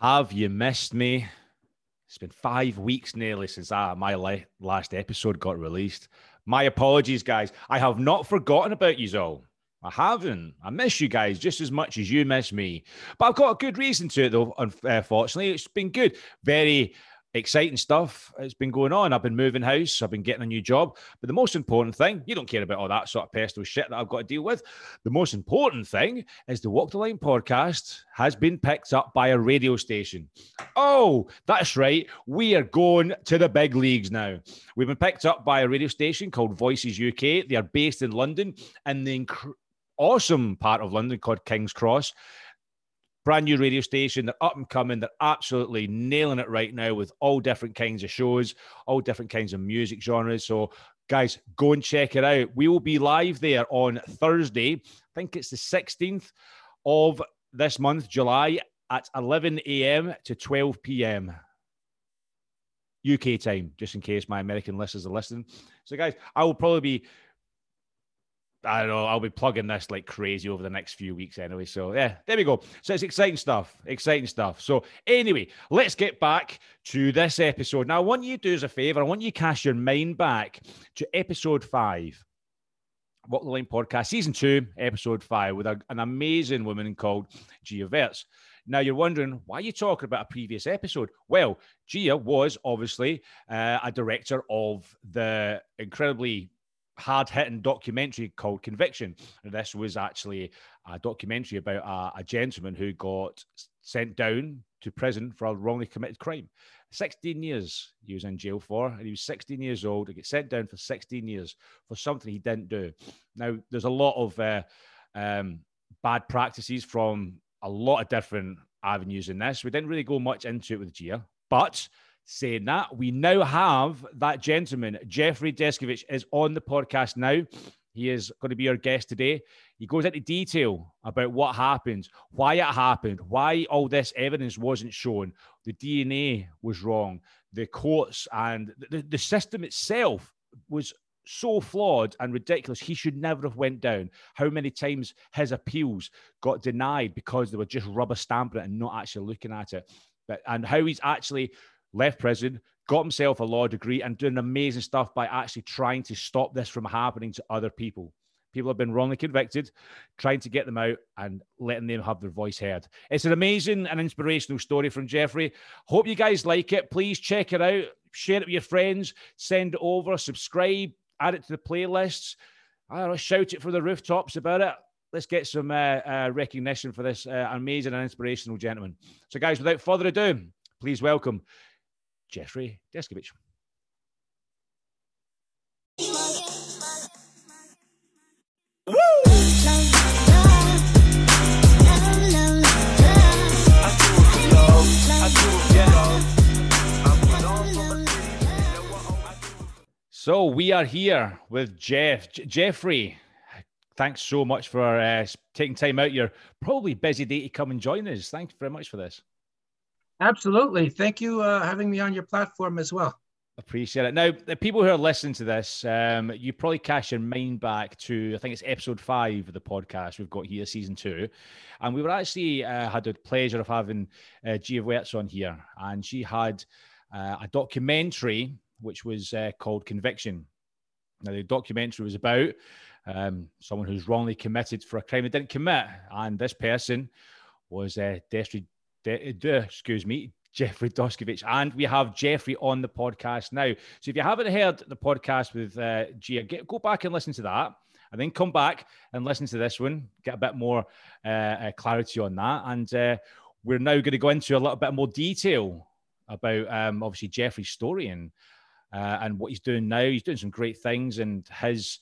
Have you missed me? It's been five weeks nearly since uh, my last episode got released. My apologies, guys. I have not forgotten about you all. I haven't. I miss you guys just as much as you miss me. But I've got a good reason to it, though, unfortunately. It's been good. Very exciting stuff has been going on. I've been moving house, I've been getting a new job. But the most important thing, you don't care about all that sort of personal shit that I've got to deal with. The most important thing is the Walk the Line podcast has been picked up by a radio station. Oh, that's right. We are going to the big leagues now. We've been picked up by a radio station called Voices UK. They are based in London and the inc- awesome part of London called King's Cross brand new radio station. They're up and coming. They're absolutely nailing it right now with all different kinds of shows, all different kinds of music genres. So, guys, go and check it out. We will be live there on Thursday. I think it's the 16th of this month, July, at 11 a.m. to 12 p.m. UK time, just in case my American listeners are listening. So, guys, I will probably be I don't know. I'll be plugging this like crazy over the next few weeks anyway. So yeah, there we go. So it's exciting stuff. Exciting stuff. So anyway, let's get back to this episode. Now, I want you to do us a favor. I want you to cast your mind back to episode five. Walk the Line podcast, season two, episode five, with a, an amazing woman called Gia Verts. Now you're wondering why are you talking about a previous episode? Well, Gia was obviously uh, a director of the incredibly hard hitting documentary called Conviction. And this was actually a documentary about a, a, gentleman who got sent down to prison for a wrongly committed crime. 16 years he was in jail for, and he was 16 years old. He get sent down for 16 years for something he didn't do. Now, there's a lot of uh, um, bad practices from a lot of different avenues in this. We didn't really go much into it with Gia, but Saying that, we now have that gentleman, Jeffrey Deskovic, is on the podcast now. He is going to be our guest today. He goes into detail about what happened, why it happened, why all this evidence wasn't shown, the DNA was wrong, the courts and the, the system itself was so flawed and ridiculous. He should never have went down. How many times his appeals got denied because they were just rubber stamping it and not actually looking at it. But and how he's actually left prison, got himself a law degree, and doing amazing stuff by actually trying to stop this from happening to other people. People have been wrongly convicted, trying to get them out and letting them have their voice heard. It's an amazing and inspirational story from Jeffrey. Hope you guys like it. Please check it out, share it with your friends, send it over, subscribe, add it to the playlists. I don't know, shout it from the rooftops about it. Let's get some uh, uh, recognition for this uh, amazing and inspirational gentleman. So, guys, without further ado, please welcome Jeffrey Deskovic. So we are here with Jeff. J- Jeffrey, thanks so much for uh, taking time out your probably busy day to come and join us. Thanks very much for this. Absolutely. Thank you uh, having me on your platform as well. Appreciate it. Now, the people who are listening to this, um, you probably cast your mind back to I think it's episode five of the podcast we've got here, season two, and we were actually uh, had the pleasure of having uh, Gia Wertz on here, and she had uh, a documentary which was uh, called Conviction. Now, the documentary was about um, someone who's wrongly committed for a crime they didn't commit, and this person was uh, Destry De, excuse me, Jeffrey Deskovic. And we have Jeffrey on the podcast now. So if you haven't heard the podcast with uh, Gia, get, go back and listen to that. And then come back and listen to this one, get a bit more uh, uh, clarity on that. And uh, we're now going to go into a little bit more detail about um, obviously Jeffrey's story and uh, and what he's doing now. He's doing some great things, and his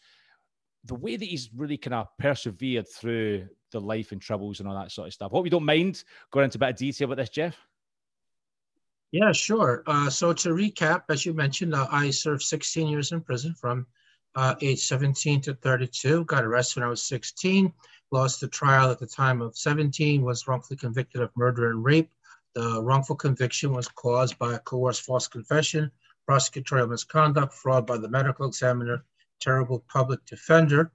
the way that he's really kind of persevered through the life and troubles and all that sort of stuff. Hope you don't mind going into a bit of detail about this, Jeff. Yeah, sure. Uh, so to recap, as you mentioned, uh, I served 16 years in prison from uh, age 17 to 32. Got arrested when I was 16. Lost the trial at the time of 17. Was wrongfully convicted of murder and rape. The wrongful conviction was caused by a coerced false confession, prosecutorial misconduct, fraud by the medical examiner, terrible public defender.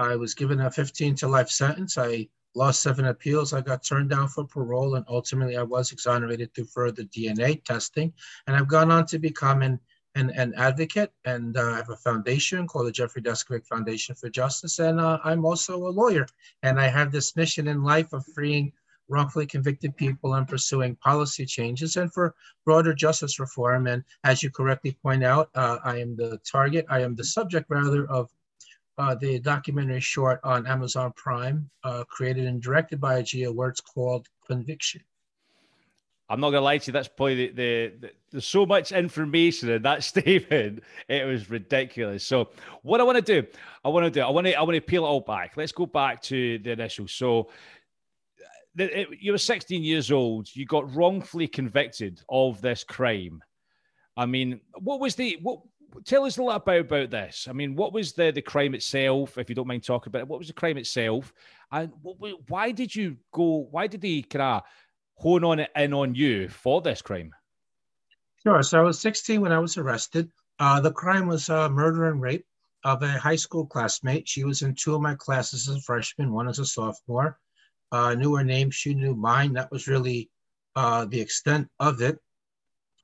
I was given a 15 to life sentence. I lost seven appeals. I got turned down for parole, and ultimately I was exonerated through further DNA testing. And I've gone on to become an an, an advocate, and uh, I have a foundation called the Jeffrey Deskovic Foundation for Justice, and uh, I'm also a lawyer. And I have this mission in life of freeing wrongfully convicted people and pursuing policy changes and for broader justice reform. And as you correctly point out, uh, I am the target, I am the subject rather of uh, the documentary short on Amazon Prime, uh, created and directed by Agia Wirtz called Conviction. I'm not gonna lie to you. That's probably the, the, the, there's so much information in that statement. It was ridiculous. So what I want to do, I want to do, I want to, I want to peel it all back. Let's go back to the initial. So the, it, you were 16 years old. You got wrongfully convicted of this crime. I mean, what was the what? Tell us a little about about this. I mean, what was the the crime itself? If you don't mind talking about it, what was the crime itself? And what, why did you go? Why did he kind of hone on it in on you for this crime? Sure. So I was 16 when I was arrested. Uh, the crime was uh, murder and rape of a high school classmate. She was in two of my classes as a freshman, one as a sophomore. Uh, knew her name, she knew mine. That was really uh, the extent of it.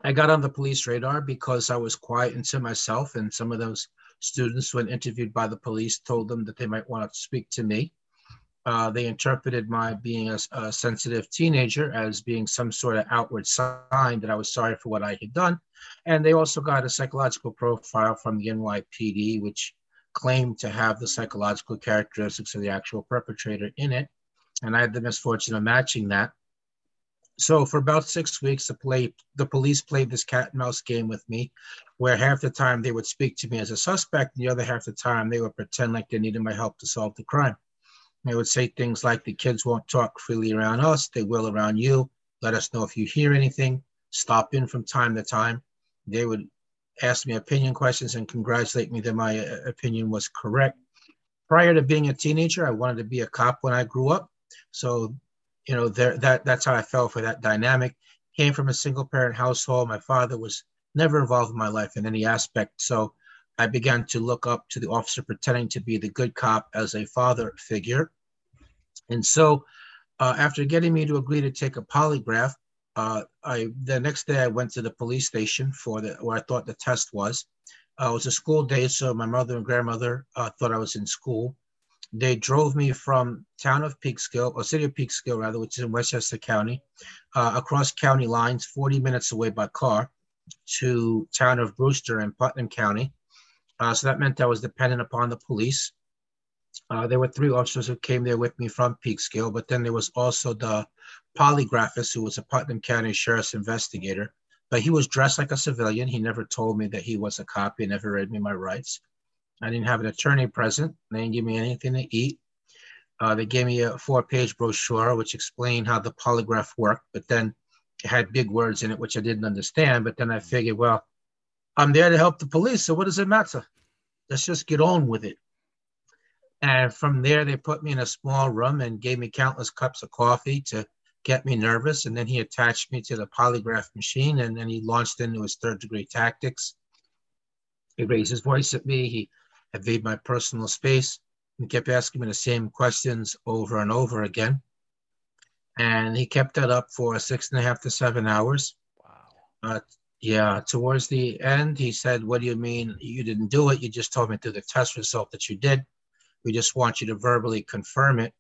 I got on the police radar because I was quiet and to myself, and some of those students, when interviewed by the police, told them that they might want to speak to me. Uh, they interpreted my being a, a, sensitive teenager as being some sort of outward sign that I was sorry for what I had done. And they also got a psychological profile from the NYPD, which claimed to have the psychological characteristics of the actual perpetrator in it. And I had the misfortune of matching that. So for about six weeks, the, play, the police played this cat and mouse game with me, where half the time they would speak to me as a suspect, and the other half the time they would pretend like they needed my help to solve the crime. They would say things like, the kids won't talk freely around us, they will around you. Let us know if you hear anything. Stop in from time to time. They would ask me opinion questions and congratulate me that my uh, opinion was correct. Prior to being a teenager, I wanted to be a cop when I grew up. So, you know, there, that that's how I fell for that dynamic. Came from a single parent household. My father was never involved in my life in any aspect. So I began to look up to the officer pretending to be the good cop as a father figure. And so, uh, after getting me to agree to take a polygraph, uh, I the next day I went to the police station for the where I thought the test was. Uh, it was a school day, so my mother and grandmother uh, thought I was in school. They drove me from town of Peekskill, or city of Peekskill rather, which is in Westchester County, uh, across county lines, 40 minutes away by car, to town of Brewster in Putnam County. Uh, so that meant I was dependent upon the police. Uh, there were three officers who came there with me from Peekskill, but then there was also the polygraphist who was a Putnam County Sheriff's investigator. But he was dressed like a civilian. He never told me that he was a cop. He never read me my rights. I didn't have an attorney present. They didn't give me anything to eat. Uh, they gave me a four-page brochure which explained how the polygraph worked, but then it had big words in it which I didn't understand. But then I figured, well, I'm there to help the police, so what does it matter? Let's just get on with it. And from there, they put me in a small room and gave me countless cups of coffee to get me nervous. And then he attached me to the polygraph machine and then he launched into his third degree tactics. He raised his voice at me. He invaded my personal space and kept asking me the same questions over and over again. And he kept that up for six and a half to seven hours. Wow. Uh, yeah, towards the end, he said, What do you mean you didn't do it? You just told me through the test result that you did. We just want you to verbally confirm it.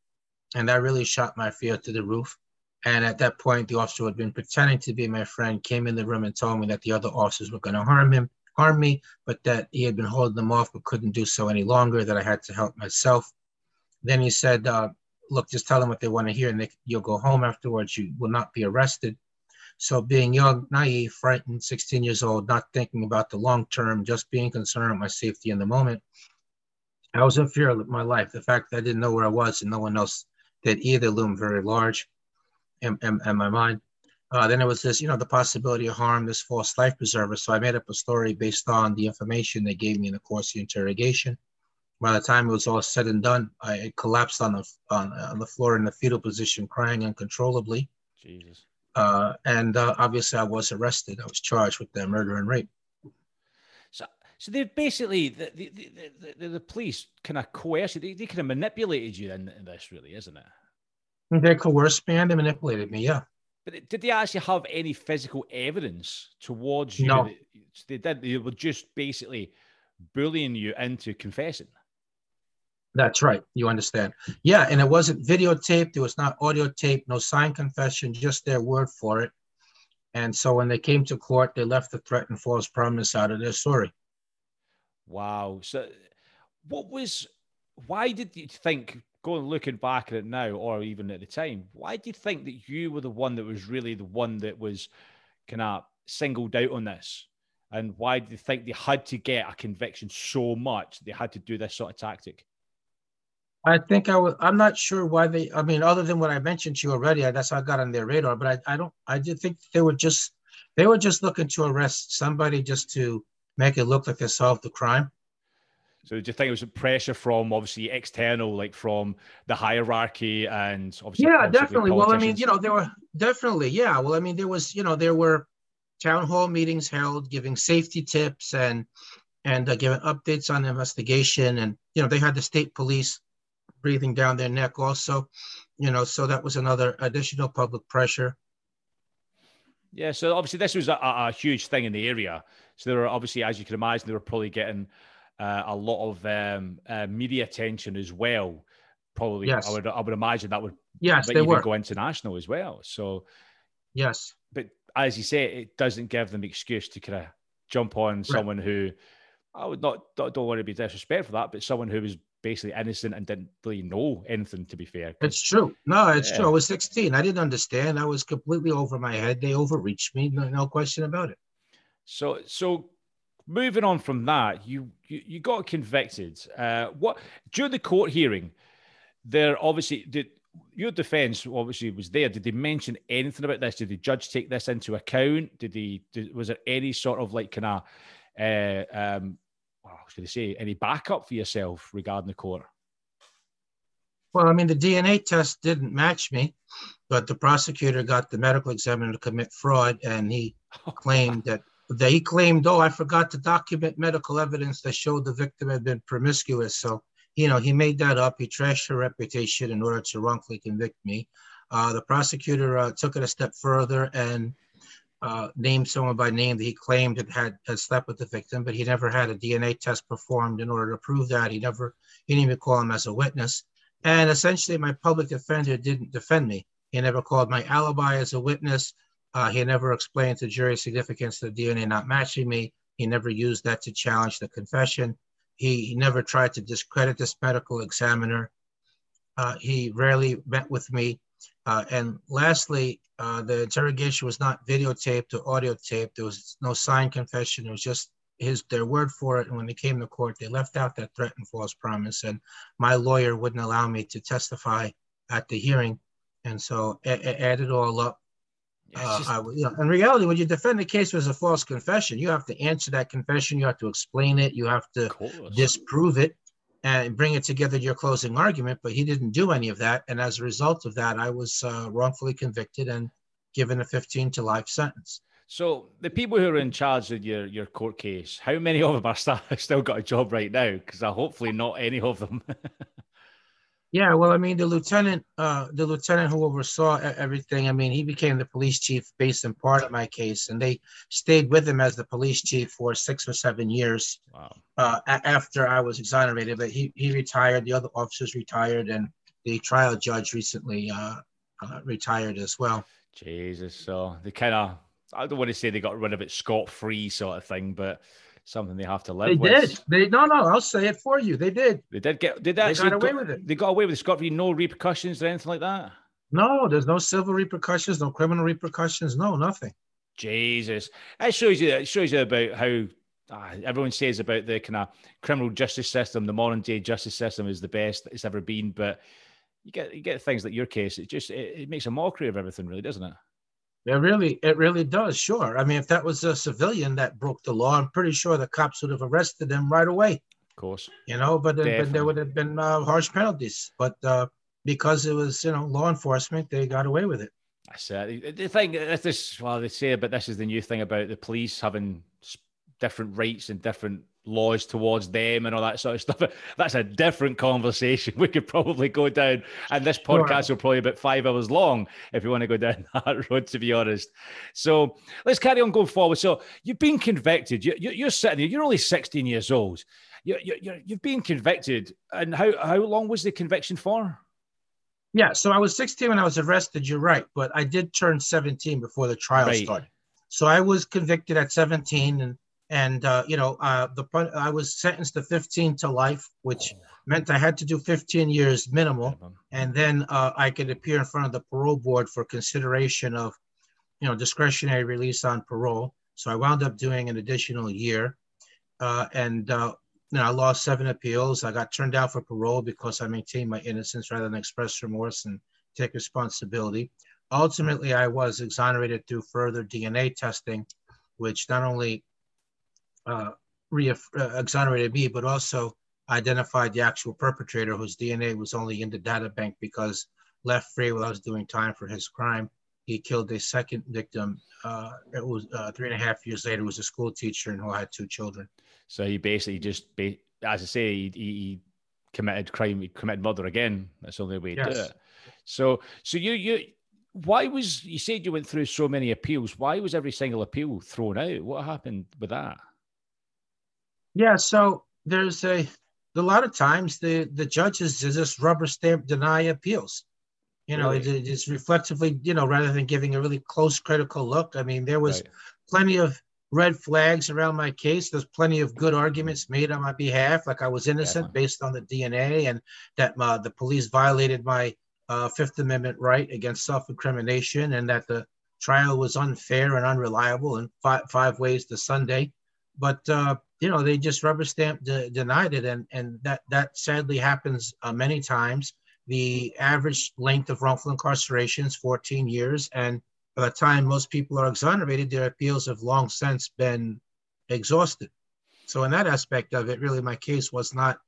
And that really shot my fear to the roof. And at that point, the officer who had been pretending to be my friend came in the room and told me that the other officers were going to harm him, harm me, but that he had been holding them off but couldn't do so any longer, that I had to help myself. Then he said, uh, look, just tell them what they want to hear and they, you'll go home afterwards. You will not be arrested. So being young, naive, frightened, 16 years old, not thinking about the long term, just being concerned with my safety in the moment, I was in fear of my life. The fact that I didn't know where I was and no one else did either loomed very large in, in, in my mind. Uh, then it was this, you know, the possibility of harm, this false life preserver. So I made up a story based on the information they gave me in the course of the interrogation. By the time it was all said and done, I collapsed on the on, on the floor in the fetal position, crying uncontrollably. Jesus. Uh, and uh, obviously, I was arrested. I was charged with the murder and rape. So so they basically the the, the, the, the police kind of coerced you. They, they kind of manipulated you in, in, this, really, isn't it? They coerced me and they manipulated me. Yeah. But did they actually have any physical evidence towards you? No. They did. They were just basically bullying you into confessing. That's right. You understand. Yeah. And it wasn't videotaped. It was not audio tape, no signed confession, just their word for it. And so when they came to court, they left the threat and false promise out of their story. Wow. So what was, why did you think, going looking back at it now, or even at the time, why do you think that you were the one that was really the one that was kind of singled out on this? And why do you think they had to get a conviction so much they had to do this sort of tactic? I think I was. I'm not sure why they. I mean, other than what I mentioned to you already, that's how I got on their radar. But I, I don't. I did think they were just. They were just looking to arrest somebody just to make it look like they solved the crime. So do you think it was pressure from obviously external, like from the hierarchy and obviously? Yeah, definitely. Well, I mean, you know, there were definitely, yeah. Well, I mean, there was, you know, there were town hall meetings held, giving safety tips and and uh, giving updates on the investigation, and you know, they had the state police breathing down their neck also, you know, so that was another additional public pressure. Yeah, so obviously this was a, a huge thing in the area. So there were obviously, as you can imagine, they were probably getting uh, a lot of um, uh, media attention as well. Probably, yes. I would I would imagine that would yes, they even were. go international as well. So yes, but as you say, it doesn't give them excuse to kind of jump on right. someone who I would not don't, want to be disrespectful for that, but someone who was basically innocent and didn't really know anything. To be fair, it's true. No, it's yeah. true. I was 16. I didn't understand. I was completely over my head. They overreached me. No, no question about it. So, so moving on from that, you you, you got convicted. Uh, what during the court hearing? There obviously did your defense obviously was there. Did they mention anything about this? Did the judge take this into account? Did he? Did, was there any sort of like kind of uh, um, well, should I say, any backup for yourself regarding the court? Well, I mean, the DNA test didn't match me, but the prosecutor got the medical examiner to commit fraud, and he claimed that they claimed, oh, I forgot to document medical evidence that showed the victim had been promiscuous. So, you know, he made that up. He trashed her reputation in order to wrongfully convict me. Uh, the prosecutor uh, took it a step further and uh, named someone by name that he claimed had, had, had slept with the victim, but he never had a DNA test performed in order to prove that. He never, he didn't even call him as a witness. And essentially, my public defender didn't defend me. He never called my alibi as a witness. Uh, he never explained to jury significance of the DNA not matching me. He never used that to challenge the confession. He, he never tried to discredit this medical examiner. Uh, he rarely met with me. Uh, and lastly, uh, the interrogation was not videotaped or audio taped. There was no signed confession. It was just his their word for it. And when they came to court, they left out that threat and false promise. And my lawyer wouldn't allow me to testify at the hearing. And so add it all up. Uh, just... I, you know, in reality, when you defend the case was a false confession, you have to answer that confession. You have to explain it. You have to disprove it and bring it together your closing argument, but he didn't do any of that. And as a result of that, I was uh, wrongfully convicted and given a 15 to life sentence. So the people who are in charge of your, your court case, how many of them are still, still got a job right now? Because hopefully not any of them. Yeah, well, I mean, the lieutenant, uh, the lieutenant who oversaw everything. I mean, he became the police chief based in part of my case, and they stayed with him as the police chief for six or seven years. Wow. Uh, after I was exonerated, but he he retired. The other officers retired, and the trial judge recently uh, uh retired as well. Jesus, so they kind of. I don't want to say they got rid of it scot free, sort of thing, but something they have to live they with. They did. They no, no. I'll say it for you. They did. They did get. Did they, they got away with it? They got away with Scott v. No repercussions or anything like that. No, there's no civil repercussions, no criminal repercussions, no nothing. Jesus, it shows you. It shows you about how uh, everyone says about the kind of criminal justice system. The modern day justice system is the best it's ever been, but you get you get things like your case. It just it, it makes a mockery of everything, really, doesn't it? It really, it really does. Sure. I mean, if that was a civilian that broke the law, I'm pretty sure the cops would have arrested him right away. Of course. You know, but, but there would have been uh, harsh penalties. But uh, because it was, you know, law enforcement, they got away with it. I said the thing. This is, well, they say, but this is the new thing about the police having different rights and different laws towards them and all that sort of stuff. That's a different conversation. We could probably go down, and this podcast will probably be about five hours long if you want to go down that road, to be honest. So let's carry on going forward. So you've been convicted. You, you, are sitting here. You're only 16 years old. You, you, you've been convicted, and how how long was the conviction for? Yeah, so I was 16 when I was arrested. You're right, but I did turn 17 before the trial right. started. So I was convicted at 17, and and uh, you know uh, the I was sentenced to 15 to life, which meant I had to do 15 years minimal, and then uh, I could appear in front of the parole board for consideration of, you know, discretionary release on parole. So I wound up doing an additional year, uh, and uh, you know, I lost seven appeals. I got turned down for parole because I maintained my innocence rather than express remorse and take responsibility. Ultimately, I was exonerated through further DNA testing, which not only uh, uh, exonerated me, but also identified the actual perpetrator whose DNA was only in the data bank because left free while I was doing time for his crime. He killed a second victim. Uh, it was uh, three and a half years later. Was a school teacher and who had two children. So he basically just, as I say, he, he committed crime, he committed murder again. That's the only way to yes. do it. So, so you, you, why was you said you went through so many appeals? Why was every single appeal thrown out? What happened with that? Yeah, so there's a a lot of times the the judges just rubber stamp deny appeals. You know, really? it, it's reflectively, you know, rather than giving a really close critical look. I mean, there was right. plenty of red flags around my case. There's plenty of good arguments made on my behalf, like I was innocent yeah. based on the DNA, and that uh, the police violated my uh, Fifth Amendment right against self-incrimination, and that the trial was unfair and unreliable in five, five ways to Sunday. But uh, you know, they just rubber stamped de- denied it, and and that that sadly happens uh, many times. The average length of wrongful incarceration is 14 years, and by the time most people are exonerated, their appeals have long since been exhausted. So in that aspect of it, really, my case was not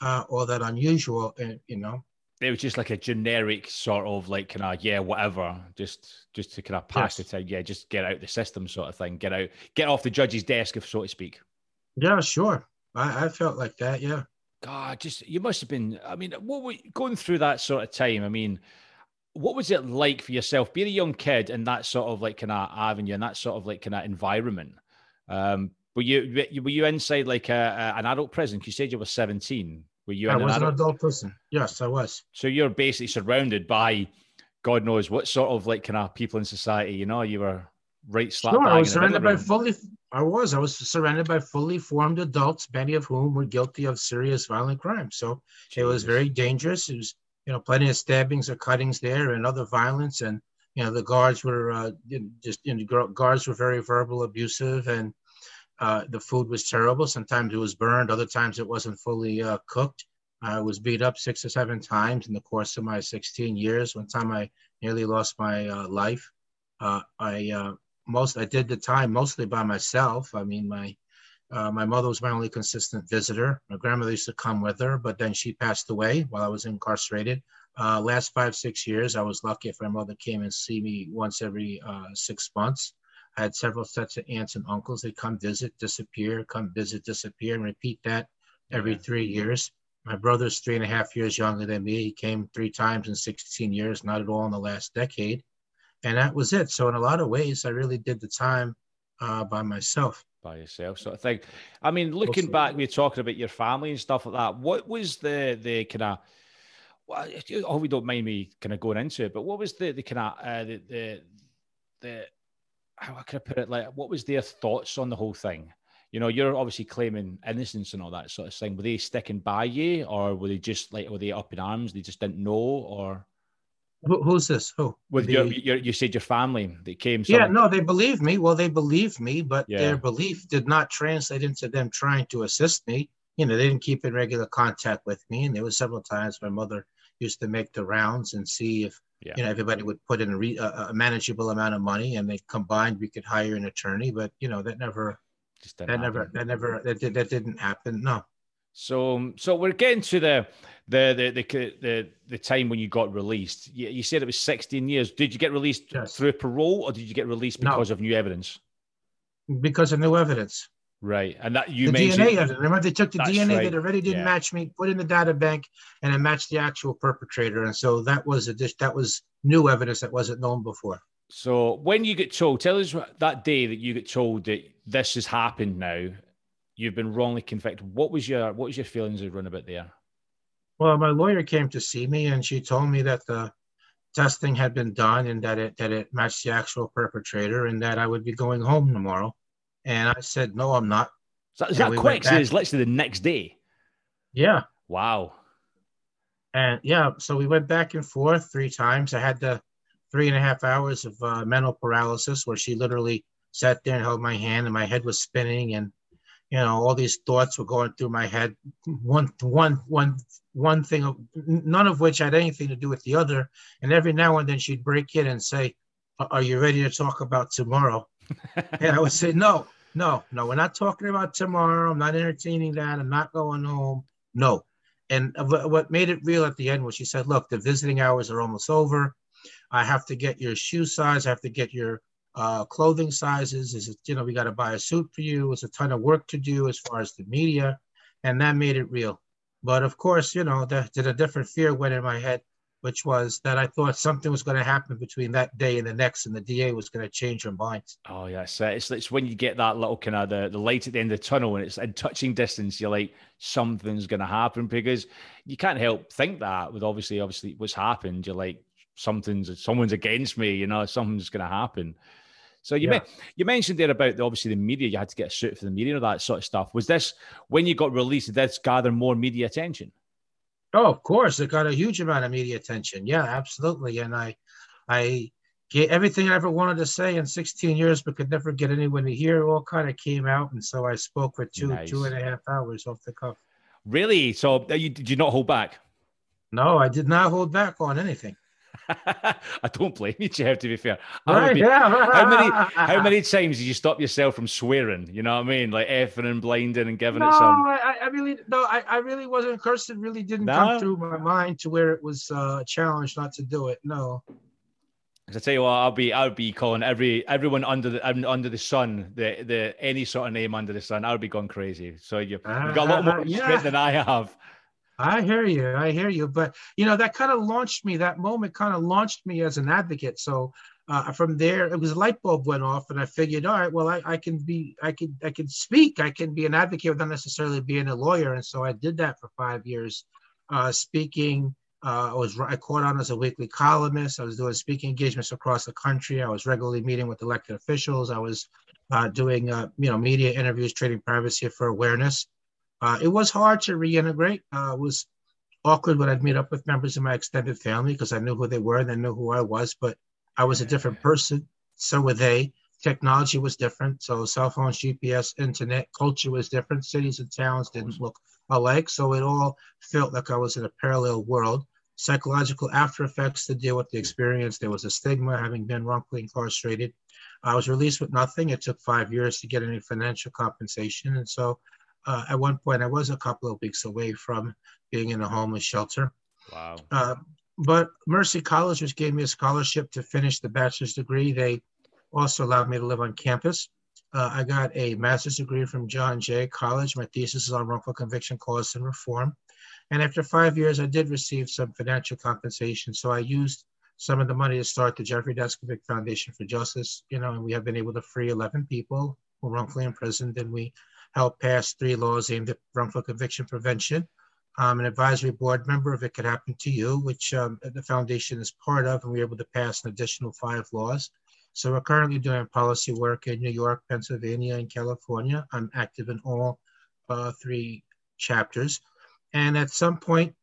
uh, all that unusual, uh, you know. It was just like a generic sort of like kind of yeah whatever just just to kind of pass yes. the time yeah just get out the system sort of thing get out get off the judge's desk if so to speak yeah, sure. I, I felt like that. Yeah. God, just you must have been. I mean, what were going through that sort of time? I mean, what was it like for yourself being a young kid in that sort of like kind of avenue and that sort of like kind of environment? Um, were you were you inside like a, a, an adult prison? You said you were seventeen. Were you? I was an adult? an adult prison. Yes, I was. So you're basically surrounded by, God knows what sort of like kind of people in society. You know, you were right slap. Sure, I was surrounded by fully I was. I was surrounded by fully formed adults, many of whom were guilty of serious violent crimes. So Jeez. it was very dangerous. It was, you know, plenty of stabbings or cuttings there and other violence. And, you know, the guards were uh, just, you know, guards were very verbal, abusive, and uh, the food was terrible. Sometimes it was burned, other times it wasn't fully uh, cooked. I was beat up six or seven times in the course of my 16 years. One time I nearly lost my uh, life. Uh, I uh, most I did the time mostly by myself. I mean, my uh, my mother was my only consistent visitor. My grandmother used to come with her, but then she passed away while I was incarcerated. Uh, last five six years, I was lucky if my mother came and see me once every uh, six months. I had several sets of aunts and uncles. They come visit, disappear, come visit, disappear, and repeat that every three years. My brother's three and a half years younger than me. He came three times in 16 years, not at all in the last decade and that was it. So in a lot of ways, I really did the time uh, by myself. By yourself, sort of thing. I mean, looking back, we are talking about your family and stuff like that. What was the the kind of well, oh, we don't mind me kind of going into it, but what was the the kind of uh, the, the the how can I put it? Like, what was their thoughts on the whole thing? You know, you're obviously claiming innocence and all that sort of thing. Were they sticking by you, or were they just like were they up in arms? They just didn't know, or who, who's this? Who? With the, your, your, you said your family that came. Yeah, no, they believe me. Well, they believe me, but yeah. their belief did not translate into them trying to assist me. You know, they didn't keep in regular contact with me, and there was several times my mother used to make the rounds and see if yeah. you know everybody would put in a, re, a, a, manageable amount of money, and they combined we could hire an attorney. But you know, that never, that happen. never, that never, that, that didn't happen. No. So, um, so we're getting to the the the the the, the time when you got released. You, you, said it was 16 years. Did you get released yes. through parole, or did you get released because no. of new evidence? Because of new evidence. Right, and that you the mentioned. DNA it. Remember, they took the DNA right, that already didn't yeah. match me, put in the data bank, and it matched the actual perpetrator. And so that was a dish that was new evidence that wasn't known before. So when you get told, tell us that day that you get told that this has happened now, you've been wrongly convicted. What was your what was your feelings run about there? Well, my lawyer came to see me, and she told me that the testing had been done and that it that it matched the actual perpetrator, and that I would be going home tomorrow. And I said, "No, I'm not." That, is that we quick? So it's literally the next day. Yeah, Wow. and yeah, so we went back and forth three times. I had the three and a half hours of uh, mental paralysis, where she literally sat there and held my hand, and my head was spinning, and you know all these thoughts were going through my head. One, one, one, one thing, of- none of which had anything to do with the other. And every now and then she'd break in and say, "Are you ready to talk about tomorrow?" And I would say, no, no, no, we're not talking about tomorrow. I'm not entertaining that. I'm not going home. No. And what made it real at the end was she said, look, the visiting hours are almost over. I have to get your shoe size. I have to get your uh, clothing sizes. Is it, you know, we got to buy a suit for you. It's a ton of work to do as far as the media. And that made it real. But of course, you know, did a different fear went in my head, which was that I thought something was going to happen between that day and the next, and the DA was going to change her mind. Oh yeah, uh, it's it's when you get that little kind of the, the light at the end of the tunnel and it's in touching distance. You're like something's going to happen because you can't help think that with obviously obviously what's happened. You're like something's someone's against me. You know something's going to happen. So you Yeah. men- you mentioned there about the, obviously the media. You had to get a suit for the media and all that sort of stuff. Was this when you got released? Did this gather more media attention? Oh, of course, it got a huge amount of media attention. Yeah, absolutely. And I, I get everything I ever wanted to say in 16 years, but could never get anyone to hear. All kind of came out, and so I spoke for two, Nice. two and a half hours off the cuff. Really? So uh, you did you not hold back? No, I did not hold back on anything. I don't blame you, Jeff. To be fair, Right? be- yeah. how many how many times did you stop yourself from swearing? You know what I mean? Like effing and blinding and giving No, it some. I, I really no, I, I really wasn't cursed. It really didn't No? come through my mind to where it was uh, a challenge not to do it. No. 'Cause I tell you what, I'll be I'll be calling every everyone under the under the sun the the any sort of name under the sun. I'll be going crazy. So you, you've got a lot more Uh, yeah. than I have. I hear you. I hear you. But you know, that kind of launched me. That moment kind of launched me as an advocate. So uh, from there, it was a light bulb went off, and I figured, all right, well, I, I can be, I can, I can speak. I can be an advocate without necessarily being a lawyer. And so I did that for five years, uh, speaking. Uh, I was I caught on as a weekly columnist. I was doing speaking engagements across the country. I was regularly meeting with elected officials. I was uh, doing uh, you know media interviews, trading privacy for awareness. Uh, it was hard to reintegrate. Uh, it was awkward when I'd meet up with members of my extended family because I knew who they were and they knew who I was, but I was a different person. So were they. Technology was different. So cell phones, GPS, internet, culture was different. Cities and towns didn't look alike. So it all felt like I was in a parallel world. Psychological after effects to deal with the experience. There was a stigma having been wrongfully incarcerated. I was released with nothing. It took five years to get any financial compensation. And so uh, at one point, I was a couple of weeks away from being in a homeless shelter. Wow. Uh, but Mercy College, which gave me a scholarship to finish the bachelor's degree, they also allowed me to live on campus. Uh, I got a master's degree from John Jay College. My thesis is on wrongful conviction cause and reform. And after five years, I did receive some financial compensation. So I used some of the money to start the Jeffrey Deskovic Foundation for Justice. You know, and we have been able to free 11 people who were wrongfully imprisoned, and we helped pass three laws aimed at wrongful conviction prevention. I'm an advisory board member of It Could Happen to You, which um, the foundation is part of, and we were able to pass an additional five laws. So we're currently doing policy work in New York, Pennsylvania, and California. I'm active in all uh, three chapters. And at some point,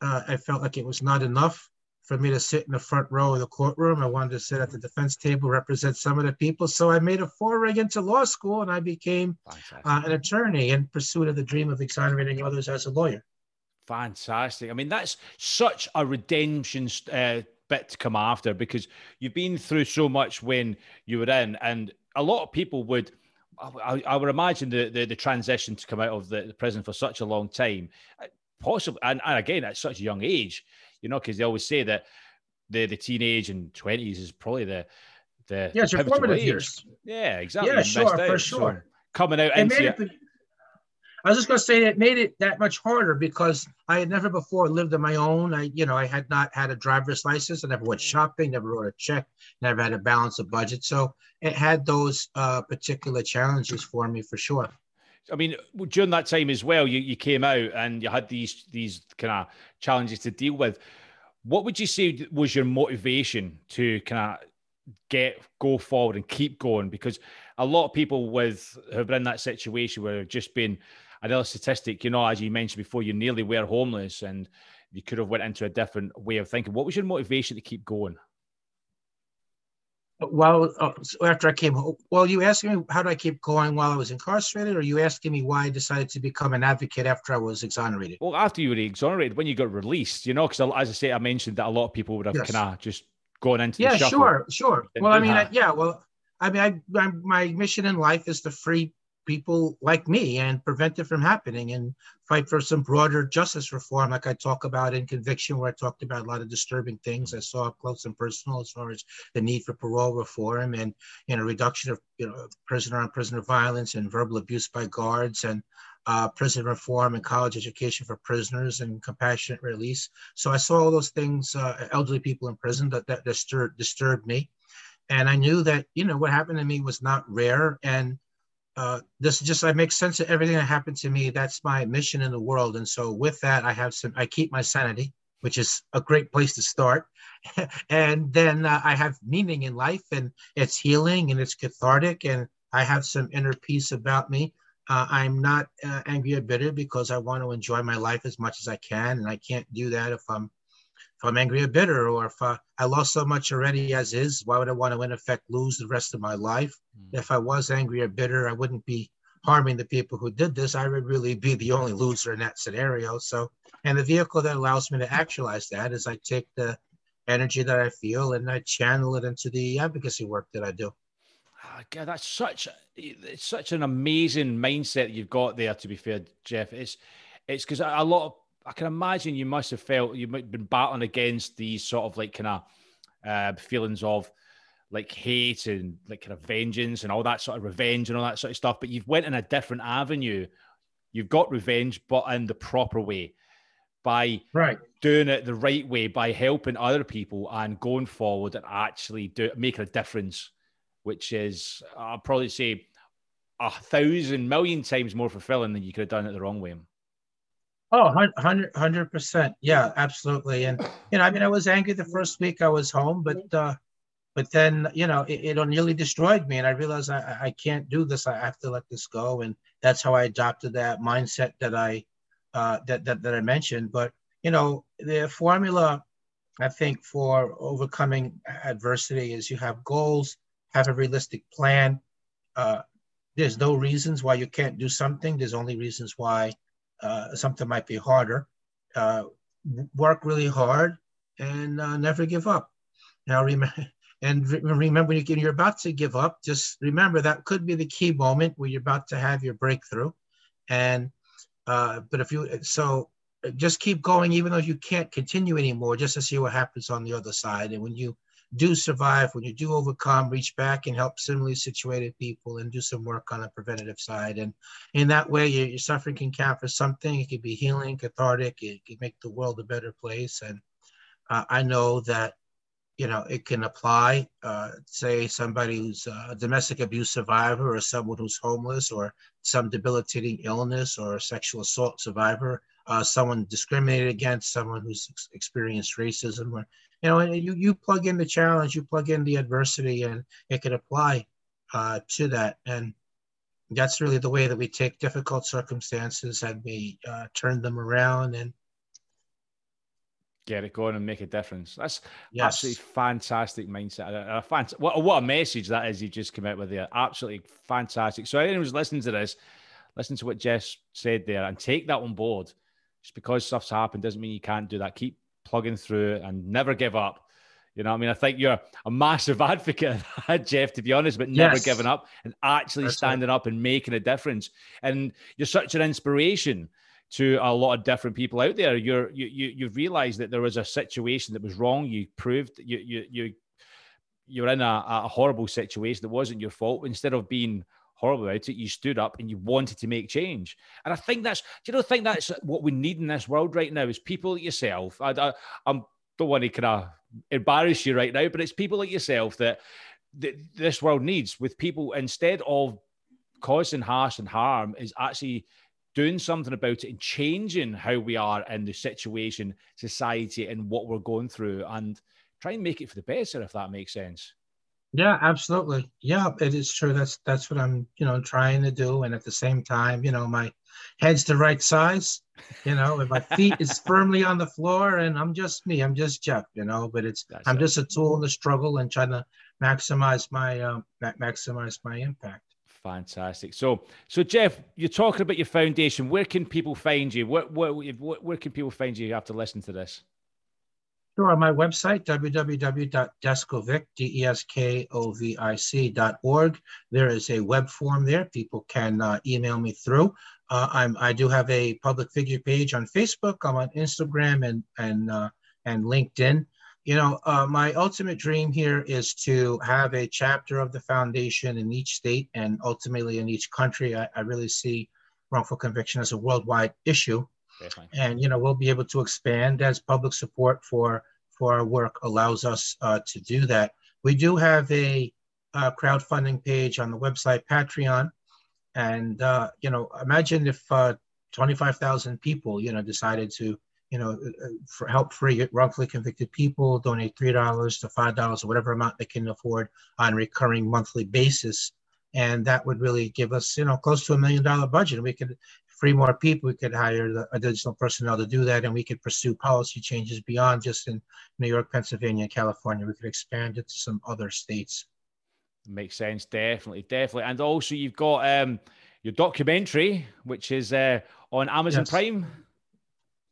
uh, I felt like it was not enough for me to sit in the front row of the courtroom. I wanted to sit at the defense table, represent some of the people. So I made a foray into law school and I became uh, an attorney in pursuit of the dream of exonerating others as a lawyer. Fantastic. I mean, that's such a redemption uh, bit to come after because you've been through so much when you were in, and a lot of people would. I, I would imagine the, the the transition to come out of the, the prison for such a long time, uh, possibly, and, and again at such a young age, you know, because they always say that the the teenage and twenties is probably the the Yeah, it's your formative age. years. Yeah, exactly. Yeah, sure, for sure. coming out into it, I was just going to say it made it that much harder because I had never before lived on my own. I, you know, I had not had a driver's license. I never went shopping, never wrote a check, never had a balance of budget. So it had those uh, particular challenges for me for sure. I mean, during that time as well, you, you came out and you had these these kind of challenges to deal with. What would you say was your motivation to kind of get go forward and keep going? Because a lot of people with who've been in that situation where just been another statistic, you know, as you mentioned before, you nearly were homeless and you could have went into a different way of thinking. What was your motivation to keep going? Well, uh, after I came home, well, you asking me how did I keep going while I was incarcerated, or you asking me why I decided to become an advocate after I was exonerated? Well, after you were exonerated, when you got released, you know, because as I say, I mentioned that a lot of people would have yes. kind of just gone into yeah, sure, sure. Well, I mean, I, yeah, well, I mean, I, I, my mission in life is to free people like me and prevent it from happening and fight for some broader justice reform, like I talk about in Conviction, where I talked about a lot of disturbing things I saw up close and personal as far as the need for parole reform and you know reduction of you know prisoner on prisoner violence and verbal abuse by guards and uh, prison reform and college education for prisoners and compassionate release. So I saw all those things, uh, elderly people in prison that, that disturbed, disturbed me. And I knew that, you know, what happened to me was not rare. And uh, this just I make sense of everything that happened to me. That's my mission in the world, and so with that, I have some. I keep my sanity, which is a great place to start, and then uh, I have meaning in life, and it's healing and it's cathartic, and I have some inner peace about me. Uh, I'm not uh, angry or bitter because I want to enjoy my life as much as I can, and I can't do that if I'm if I'm angry or bitter, or if uh, I lost so much already as is, why would I want to, in effect, lose the rest of my life? Mm. If I was angry or bitter, I wouldn't be harming the people who did this. I would really be the only loser in that scenario. So, and the vehicle that allows me to actualize that is I take the energy that I feel and I channel it into the advocacy work that I do. Oh, God, that's such it's such an amazing mindset you've got there. To be fair, Jeff, it's it's because a lot of I can imagine you must have felt you might have been battling against these sort of like kind of uh, feelings of like hate and like kind of vengeance and all that sort of revenge and all that sort of stuff. But you've went in a different avenue. You've got revenge, but in the proper way by right doing it the right way by helping other people and going forward and actually do making a difference, which is I'll probably say a thousand million times more fulfilling than you could have done it the wrong way. Oh, 100 percent. Yeah, absolutely. And you know, I mean, I was angry the first week I was home, but uh, but then you know, it, it nearly destroyed me, and I realized I, I can't do this. I have to let this go, and that's how I adopted that mindset that I uh, that, that that I mentioned. But you know, the formula, I think, for overcoming adversity is you have goals, have a realistic plan. Uh, there's no reasons why you can't do something. There's only reasons why uh, something might be harder. Uh, work really hard and uh, never give up. Now, remember, and remember when you're about to give up, just remember that could be the key moment where you're about to have your breakthrough. And uh, but if you so just keep going, even though you can't continue anymore, just to see what happens on the other side. And when you do survive, when you do overcome, reach back and help similarly situated people and do some work on the preventative side. And in that way, your, your suffering can count for something. It can be healing, cathartic. It can make the world a better place. And uh, I know that, you know, it can apply, uh, say somebody who's a domestic abuse survivor or someone who's homeless or some debilitating illness or a sexual assault survivor, uh, someone discriminated against, someone who's experienced racism or you know, you, you plug in the challenge, you plug in the adversity, and it can apply uh, to that. And that's really the way that we take difficult circumstances and we uh, turn them around and get it going and make a difference. That's yes. absolutely fantastic mindset. A, a fant- what, what a message that is you just come out with there. Absolutely fantastic. So anyone who's listening to this, listen to what Jess said there and take that on board. Just because stuff's happened doesn't mean you can't do that. Keep plugging through and never give up. You know, I mean, I think you're a massive advocate that, Jeff, to be honest, but never yes. giving up and actually That's standing right. up and making a difference. And you're such an inspiration to a lot of different people out there. You're you you you've realized that there was a situation that was wrong. You proved you you you you're in a, a horrible situation that wasn't your fault. Instead of being horrible about it. You stood up and you wanted to make change. And I think that's, do you know, think that's what we need in this world right now is people like yourself. I, I I'm, don't want to kind of embarrass you right now, but it's people like yourself that, that this world needs with people instead of causing harm and harm is actually doing something about it and changing how we are in the situation, society, and what we're going through, and try and make it for the better, if that makes sense. Yeah, absolutely. Yeah, it is true. That's that's what I'm, you know, trying to do. And at the same time, you know, my head's the right size, you know, and my feet is firmly on the floor, and I'm just me. I'm just Jeff, you know. But it's that's I'm it. just a tool in the struggle and trying to maximize my um, maximize my impact. Fantastic. So, so Jeff, you're talking about your foundation. Where can people find you? Where, where, where can people find you after listening to this? Sure, on my website, www.deskovic.org. There is a web form there. People can uh, email me through. Uh, I'm, I do have a public figure page on Facebook. I'm on Instagram and, and, uh, and LinkedIn. You know, uh, my ultimate dream here is to have a chapter of the foundation in each state and ultimately in each country. I, I really see wrongful conviction as a worldwide issue. Definitely. And you know we'll be able to expand as public support for for our work allows us uh, to do that. We do have a, crowdfunding page on the website Patreon, and uh, you know imagine if uh, 25,000 people you know decided to you know help free wrongfully convicted people donate three dollars to five dollars or whatever amount they can afford on a recurring monthly basis and that would really give us you know close to a million dollar budget we could free more people, we could hire the additional personnel to do that, and we could pursue policy changes beyond just in New York, Pennsylvania, and California. We could expand it to some other states. Makes sense, definitely, definitely. And also, you've got um, your documentary, which is uh, on Amazon yes. Prime.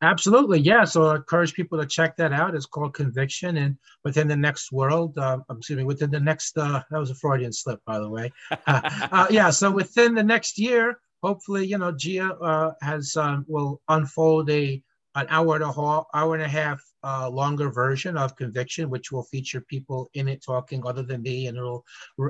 Absolutely, yeah. So I encourage people to check that out. It's called Conviction, and within the next world, uh, excuse me, within the next uh, that was a Freudian slip, by the way. uh, yeah, so within the next year, hopefully, you know, Gia uh, has um, will unfold a an hour and a half, hour and a half uh, longer version of Conviction, which will feature people in it talking other than me, and it'll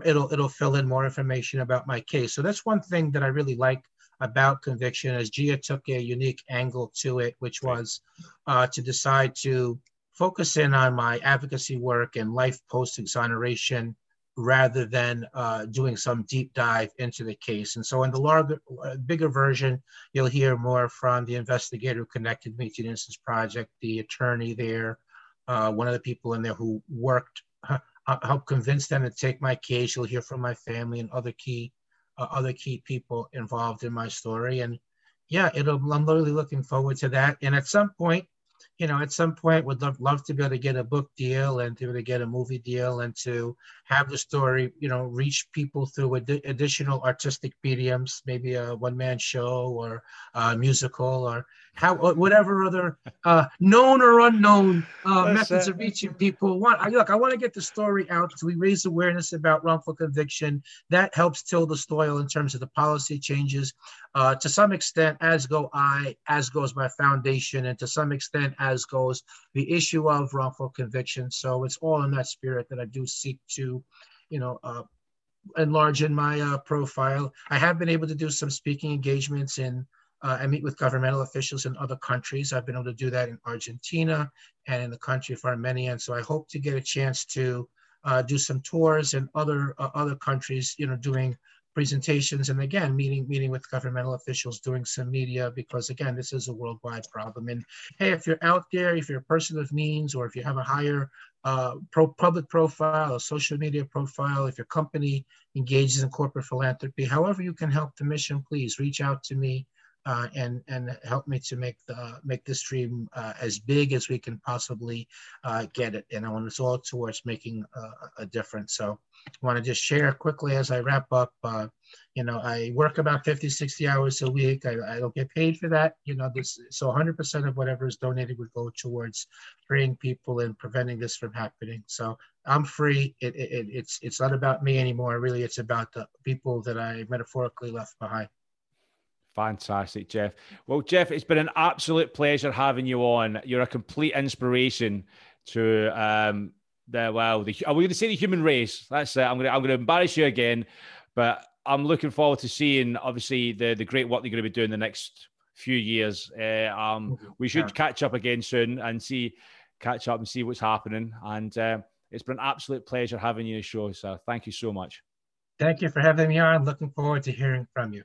it'll it'll fill in more information about my case. So that's one thing that I really like about Conviction, as Gia took a unique angle to it, which was uh, to decide to focus in on my advocacy work and life post exoneration rather than uh, doing some deep dive into the case. And so in the larger, uh, bigger version, you'll hear more from the investigator who connected me to the Innocence Project, the attorney there, uh, one of the people in there who worked, uh, helped convince them to take my case. You'll hear from my family and other key, uh, other key people involved in my story. And yeah, it'll, I'm really looking forward to that. And at some point, you know, at some point would love, love to be able to get a book deal and to be able to get a movie deal and to have the story, you know, reach people through ad- additional artistic mediums, maybe a one man show or a musical or how whatever other uh, known or unknown uh, methods of reaching people. Want I, look, I want to get the story out so we raise awareness about wrongful conviction. That helps till the soil in terms of the policy changes. Uh, to some extent, as go I, as goes my foundation, and to some extent, as goes the issue of wrongful conviction. So it's all in that spirit that I do seek to, you know, uh, enlarge in my uh, profile. I have been able to do some speaking engagements in uh, I meet with governmental officials in other countries. I've been able to do that in Argentina and in the country of Armenia. And so I hope to get a chance to uh, do some tours in other uh, other countries, you know, doing presentations and again meeting meeting with governmental officials doing some media because again this is a worldwide problem. And hey if you're out there if you're a person of means or if you have a higher uh, pro public profile a social media profile if your company engages in corporate philanthropy however you can help the mission please reach out to me uh, and and help me to make the make this dream uh, as big as we can possibly uh, get it. And I want us all towards making a difference. So I want to just share quickly as I wrap up. Uh, you know, I work about 50, 60 hours a week. I, I don't get paid for that. You know, this so 100% of whatever is donated would go towards freeing people and preventing this from happening. So I'm free. It, it, it's it's not about me anymore. Really, it's about the people that I metaphorically left behind. Fantastic, Jeff. Well, Jeff, it's been an absolute pleasure having you on. You're a complete inspiration to um, the well, the, are we going to say the human race? That's it. I'm going to I'm going to embarrass you again, but I'm looking forward to seeing obviously the the great work you're going to be doing the next few years. Uh, um, we should yeah. catch up again soon and see catch up and see what's happening. And uh, it's been an absolute pleasure having you on the show. So thank you so much. Thank you for having me on. Looking forward to hearing from you.